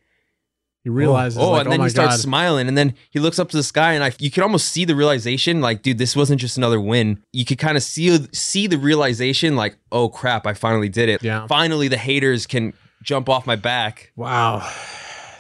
He realizes, oh, oh like, and oh then oh he starts God. smiling, and then he looks up to the sky, and I you could almost see the realization, like, dude, this wasn't just another win. You could kind of see see the realization, like, oh crap, I finally did it. Yeah. finally the haters can jump off my back. Wow.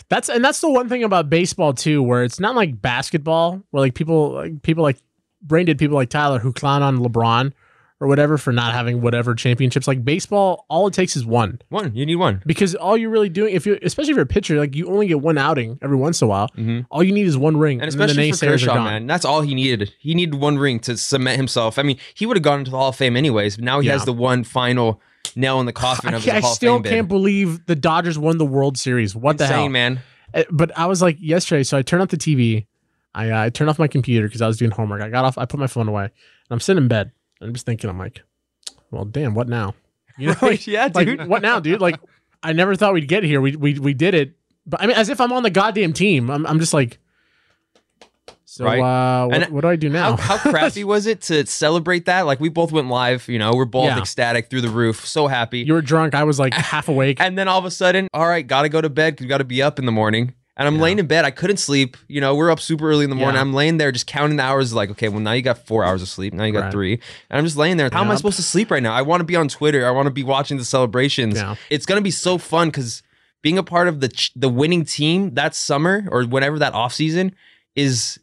That's and that's the one thing about baseball too, where it's not like basketball, where like people like people like brain dead people like Tyler who clown on LeBron or whatever for not having whatever championships. Like baseball, all it takes is one. One, you need one. Because all you're really doing, if you, especially if you're a pitcher, like you only get one outing every once in a while. All you need is one ring, Mm-hmm. And then especially the for Kershaw, man, that's all he needed. He needed one ring to cement himself. I mean, he would have gone into the Hall of Fame anyways. But now he Yeah. has the one final nail in the coffin I, of can't- I Hall still of Fame bid. can't believe the Dodgers won the World Series. What the Insane, hell, man. Uh, But I was like yesterday, so I turned off the TV. I uh, I turned off my computer because I was doing homework. I got off. I put my phone away, and I'm sitting in bed. I'm just thinking. I'm like, well, damn, what now? You know, like, yeah, like dude. what now, dude? Like, I never thought we'd get here. We we we did it. But I mean, as if I'm on the goddamn team. I'm I'm just like. So Right. uh, what, what do I do now? How, how crappy was it to celebrate that? Like we both went live, you know, we're both Yeah. ecstatic through the roof, so happy. you were drunk. I was like half awake. and then all of a sudden, all right, gotta go to bed because we gotta be up in the morning. And I'm laying in bed. I couldn't sleep. You know, we're up super early in the morning. Yeah. I'm laying there just counting the hours. Like, okay, well now you got four hours of sleep. Now you got Right. three. And I'm just laying there. How am I supposed to sleep right now? I want to be on Twitter. I want to be watching the celebrations. Yeah. It's gonna be so fun because being a part of the ch- the winning team that summer or whenever that off season is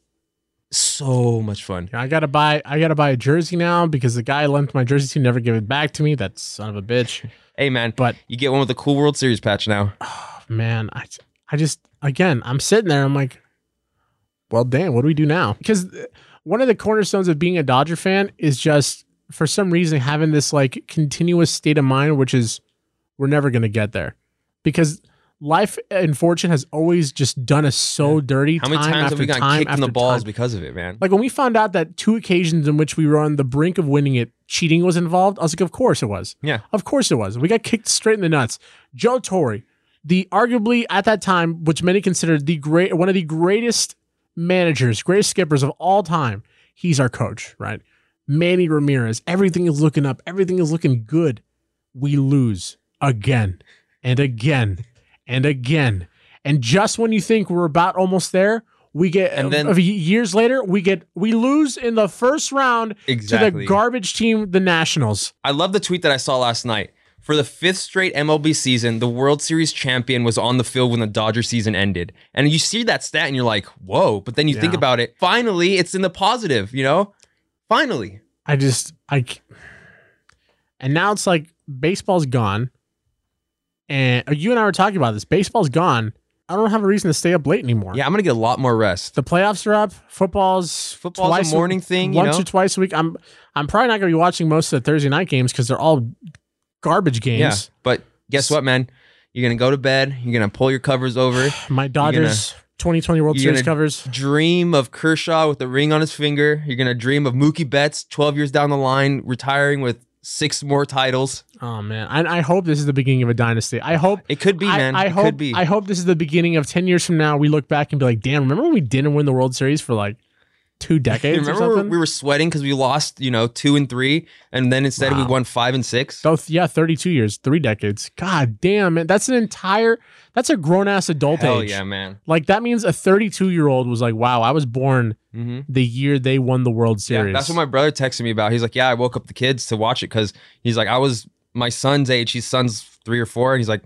so much fun. I gotta buy. I gotta buy a jersey now because the guy lent my jersey to never give it back to me. That son of a bitch. Hey man, But you get one with the cool World Series patch now. Oh man, I I just again I'm sitting there. I'm like, well, damn, what do we do now? Because uh, one of the cornerstones of being a Dodger fan is just for some reason having this like continuous state of mind, which is we're never gonna get there because. Life and fortune has always just done us so dirty. How many time times have we gotten kicked in the balls time. because of it, man? Like when we found out that two occasions in which we were on the brink of winning it, cheating was involved, I was like, of course it was. Yeah. Of course it was. We got kicked straight in the nuts. Joe Torre, the arguably at that time, which many considered the great one of the greatest managers, greatest skippers of all time, he's our coach, right? Manny Ramirez, everything is looking up, everything is looking good. We lose again and again and again. And just when you think we're about almost there, we get And then- years later, we get we lose in the first round to the garbage team, the Nationals. I love the tweet that I saw last night. For the fifth straight MLB season, the World Series champion was on the field when the Dodger season ended. And you see that stat and you're like, whoa. But then you think about it. Finally, it's in the positive, you know? Finally. I just I and now it's like baseball's gone. And uh, you and I were talking about this. Baseball's gone. I don't have a reason to stay up late anymore. Yeah, I'm going to get a lot more rest. The playoffs are up. Football's Football's a twice morning thing, you once know? or twice a week. I'm I'm probably not going to be watching most of the Thursday night games because they're all garbage games. Yeah. But guess what, man? You're going to go to bed. You're going to pull your covers over. My Dodgers 2020 World Series covers. Dream of Kershaw with the ring on his finger. You're going to dream of Mookie Betts 12 years down the line, retiring with six more titles. Oh man, I, I hope this is the beginning of a dynasty. I hope It could be, I, man. I it hope could be. I hope this is the beginning of ten years from now. We look back and be like, damn, remember when we didn't win the World Series for like two decades or Remember we something? were, we were sweating because we lost, you know, two and three, and then instead we won five and six. Both, yeah, thirty-two years, three decades. God damn, man, that's an entire. That's a grown ass adult Hell age. yeah, man. Like that means a thirty-two-year-old was like, wow, I was born hmm the year they won the World Yeah, Series. that's what my brother texted me about. He's like, "Yeah, I woke up the kids to watch it because he's like, I was my son's age. His son's three or four, and he's like,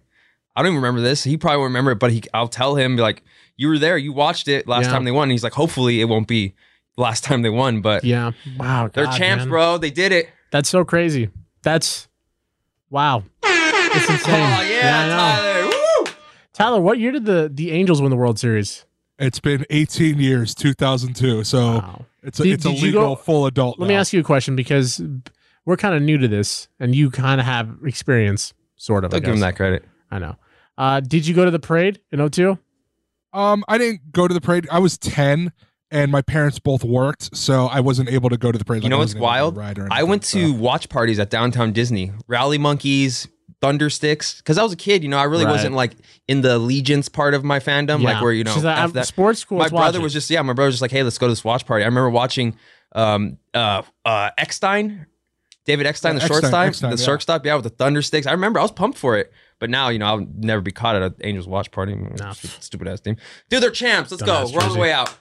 I don't even remember this. He probably won't remember it, but he, I'll tell him, be like, you were there, you watched it last Yeah. time they won. And he's like, hopefully it won't be last time they won, but Yeah. Wow. they're champs, man. bro. They did it. That's so crazy. That's wow. It's insane. Oh yeah, I know. Tyler. Woo! Tyler, what year did the the Angels win the World Series? It's been 18 years, 2002. So Wow. it's a, Did- it's a did you legal go- full adult. Let me ask you a question because we're kind of new to this, and you kind of have experience, sort of. I Don't give him that credit. I know. Uh, did you go to the parade in 02? Um, I didn't go to the parade. I was 10 and my parents both worked, so I wasn't able to go to the parade. You Like, know I what's wasn't able to wild? ride I anything, went so. to watch parties at downtown Disney, Rally Monkeys, Thundersticks. Because I was a kid, you know, I really Right. wasn't like in the allegiance part of my fandom, like where you know She's like, F I'm- that. sports school. my brother watch was it. just yeah, my brother was just like, hey, let's go to this watch party. I remember watching um uh uh Eckstein, David Eckstein, Yeah, the Eckstein, shortstop, the yeah. shortstop, yeah, with the Thundersticks. I remember I was pumped for it. But now, you know, I'll never be caught at an Angels watch party. Nah. Stupid ass team. Dude, they're champs. Let's Dumbass go. We're on the way out.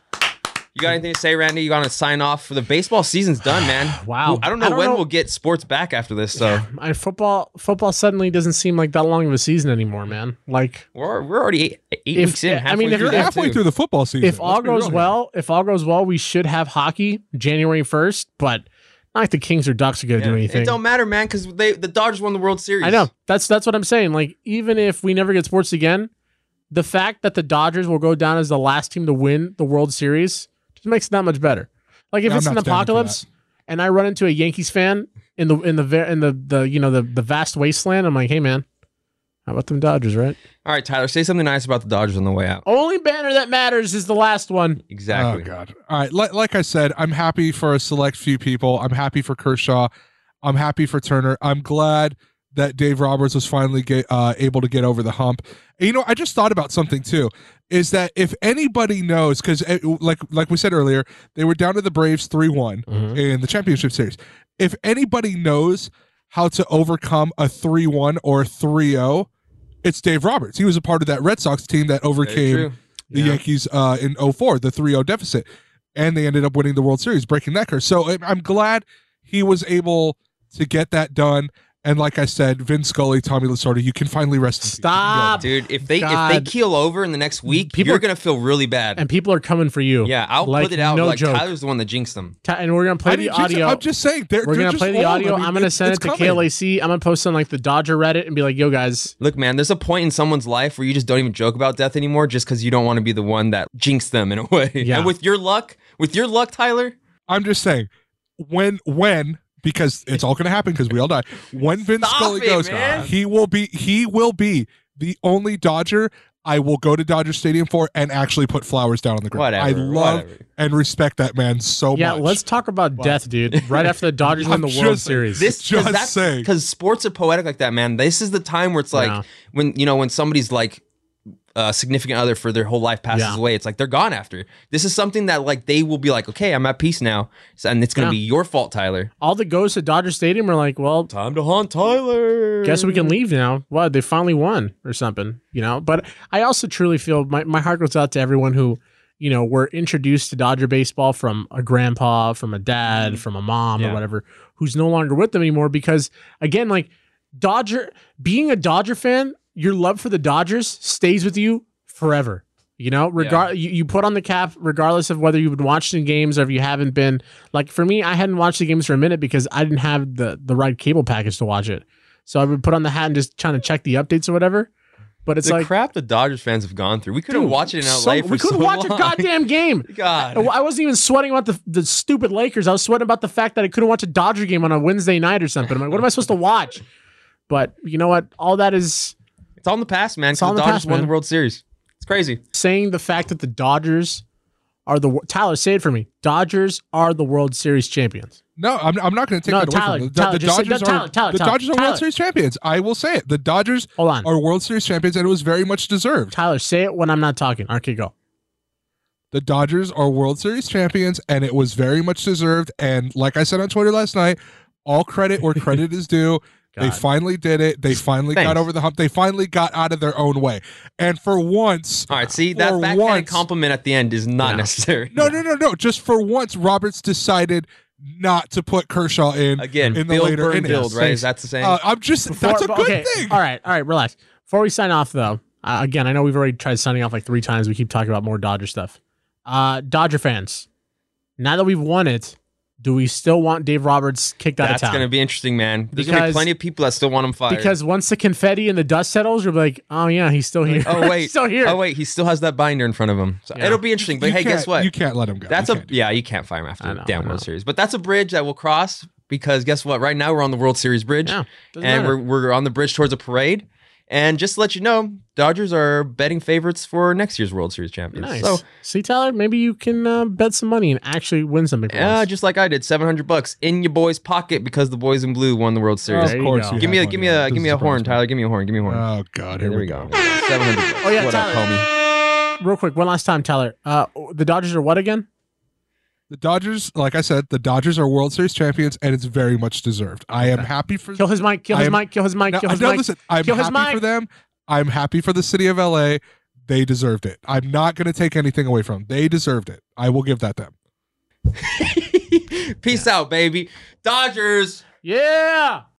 You got anything to say, Randy? You got to sign off for the baseball season's done, man. Wow. I don't know I don't when know- we'll get sports back after this. So I, football football suddenly doesn't seem like that long of a season anymore, man. Like we're, we're already eight, eight If- weeks in. I mean, halfway if through You're halfway too. through the football season. if all Let's goes real here. well, if all goes well, we should have hockey January 1st, but Not like the Kings or Ducks are going to do anything. It don't matter, man, because they the Dodgers won the World Series. I know. That's that's what I'm saying. Like even if we never get sports again, the fact that the Dodgers will go down as the last team to win the World Series just makes it that much better. Like if Yeah, it's an not standing for apocalypse and I run into a Yankees fan in the in the in the the you know the the vast wasteland, I'm like, hey man, how about them Dodgers, right? All right, Tyler, say something nice about the Dodgers on the way out. Only banner that matters is the last one. Exactly. Oh God! All right, like, like I said, I'm happy for a select few people. I'm happy for Kershaw. I'm happy for Turner. I'm glad that Dave Roberts was finally get, uh, able to get over the hump. And, you know, I just thought about something too. Is that if anybody knows, because like like we said earlier, they were down to the Braves three one in the championship series. If anybody knows how to overcome a three one or three zero, it's Dave Roberts. He was a part of that Red Sox team that overcame the Yankees uh, in 04, the 3 0 deficit. And they ended up winning the World Series, breaking that curse. So I'm- I'm glad he was able to get that done. And like I said, Vince Scully, Tommy Lasorda, you can finally rest in peace. You can go. Stop. Dude, if they if they keel over in the next mm, week, People you're are- gonna feel really bad. And people are coming for you. yeah, I'll Like, put it out. No like joke. Tyler's the one that jinxed them. And we're gonna play I the didn't it. audio. I'm just saying. They're, we're they're gonna just play the old. audio. I mean, I'm gonna send it to coming. KLAC. I'm gonna post on like the Dodger Reddit and be like, "Yo guys, Look, man, there's a point in someone's life where you just don't even joke about death anymore, just because you don't want to be the one that jinxed them in a way. Yeah. And with your luck, with your luck, Tyler, I'm just saying, when when because it's all going to happen because we all die. When Vince Stop Scully it, goes, man. he will be he will be the only Dodger I will go to Dodger Stadium for and actually put flowers down on the ground. Whatever, I love whatever. and respect that man so yeah, much. Yeah, let's talk about death, dude. Right after the Dodgers win the I'm World Series. this Just that's saying. because sports are poetic like that, man. This is the time where it's like Yeah. when you know when somebody's like a significant other for their whole life passes Yeah. away. It's like they're gone after. This is something that like they will be like, okay, I'm at peace now, so, and it's gonna Yeah. be your fault, Tyler. All the ghosts at Dodger Stadium are like, well, Time to haunt Tyler. guess we can leave now. What? They finally won or something, you know? But I also truly feel my, my heart goes out to everyone who, you know, were introduced to Dodger baseball from a grandpa, from a dad, mm-hmm. from a mom Yeah. or whatever, who's no longer with them anymore because again, like Dodger being a Dodger fan, your love for the Dodgers stays with you forever. You know, regard you, you put on the cap regardless of whether you've been watching games or if you haven't been. Like for me, I hadn't watched the games for a minute because I didn't have the the right cable package to watch it. So I would put on the hat and just trying to check the updates or whatever. But it's the like crap the Dodgers fans have gone through. We couldn't dude, watch it in LA so- for we couldn't so watch long. a goddamn game. God. I wasn't even sweating about the, the stupid Lakers. I was sweating about the fact that I couldn't watch a Dodger game on a Wednesday night or something. I'm like, what am I supposed to watch? But you know what? All that is It's all in the past, man. It's 'cause all the in the Dodgers past, won man. the World Series. It's crazy. saying the fact that the Dodgers are the Tyler. Say it for me. Dodgers are the World Series champions. No, I'm, I'm not going to take No, that away from them. The, Tyler, the just say- Dodgers Tyler, are Tyler, the Tyler, Dodgers are World Series champions. I will say it. The Dodgers Hold on, are World Series champions, and it was very much deserved. Tyler. Say it when I'm not talking. Okay, go. The Dodgers are World Series champions, and it was very much deserved. And like I said on Twitter last night, all credit where credit is due. They finally did it. They finally Thanks. got over the hump. They finally got out of their own way. And for once, All right, see that For backhanded once- compliment at the end is not Yeah. necessary. no, no, no, no. Just for once, Roberts decided not to put Kershaw in Again, in the build, later burn, innings. build, right? Is that the same? Uh, I'm just that's a good okay, thing. All right, all right. Relax. Before we sign off, though, uh, again, I know we've already tried signing off like three times. We keep talking about more Dodger stuff. Uh, Dodger fans, now that we've won it, do we still want Dave Roberts kicked out That's of town? That's going to be interesting, man. There's going to be plenty of people that still want him fired. because once the confetti and the dust settles, you'll be like, oh yeah, he's still here. oh wait, still here. Oh wait, he still has that binder in front of him. So Yeah. it'll be interesting. But You hey, guess what? You can't let him go. That's You a can't. yeah. You can't fire him after the know, damn World Series. But that's a bridge that we'll cross because guess what? Right now we're on the World Series bridge, Yeah, and matter. we're we're on the bridge towards a parade. And just to let you know, Dodgers are betting favorites for next year's World Series champions. Nice. So See, Tyler, maybe you can uh, bet some money and actually win something. For yeah, us. just like I did, seven hundred bucks in your boy's pocket because the boys in blue won the World Series. There Of you course, go. you give me a one, give me a give me a horn. Tyler. Give me a horn. Give me a horn. Oh God, here there we we go. go. Seven hundred. Oh, yeah, what up, Tyler. homie? Real quick, one last time, Tyler. Uh, the Dodgers are what again? The Dodgers, like I said, the Dodgers are World Series champions, and it's very much deserved. I am happy for. Kill his mic. Kill his I'm- mic. Kill his mic. No, Kill his no, mic. listen, I'm Kill happy for them. I'm happy for the city of LA. They deserved it. I'm not going to take anything away from them. They deserved it. I will give that to them. Peace out, baby. Dodgers. Yeah.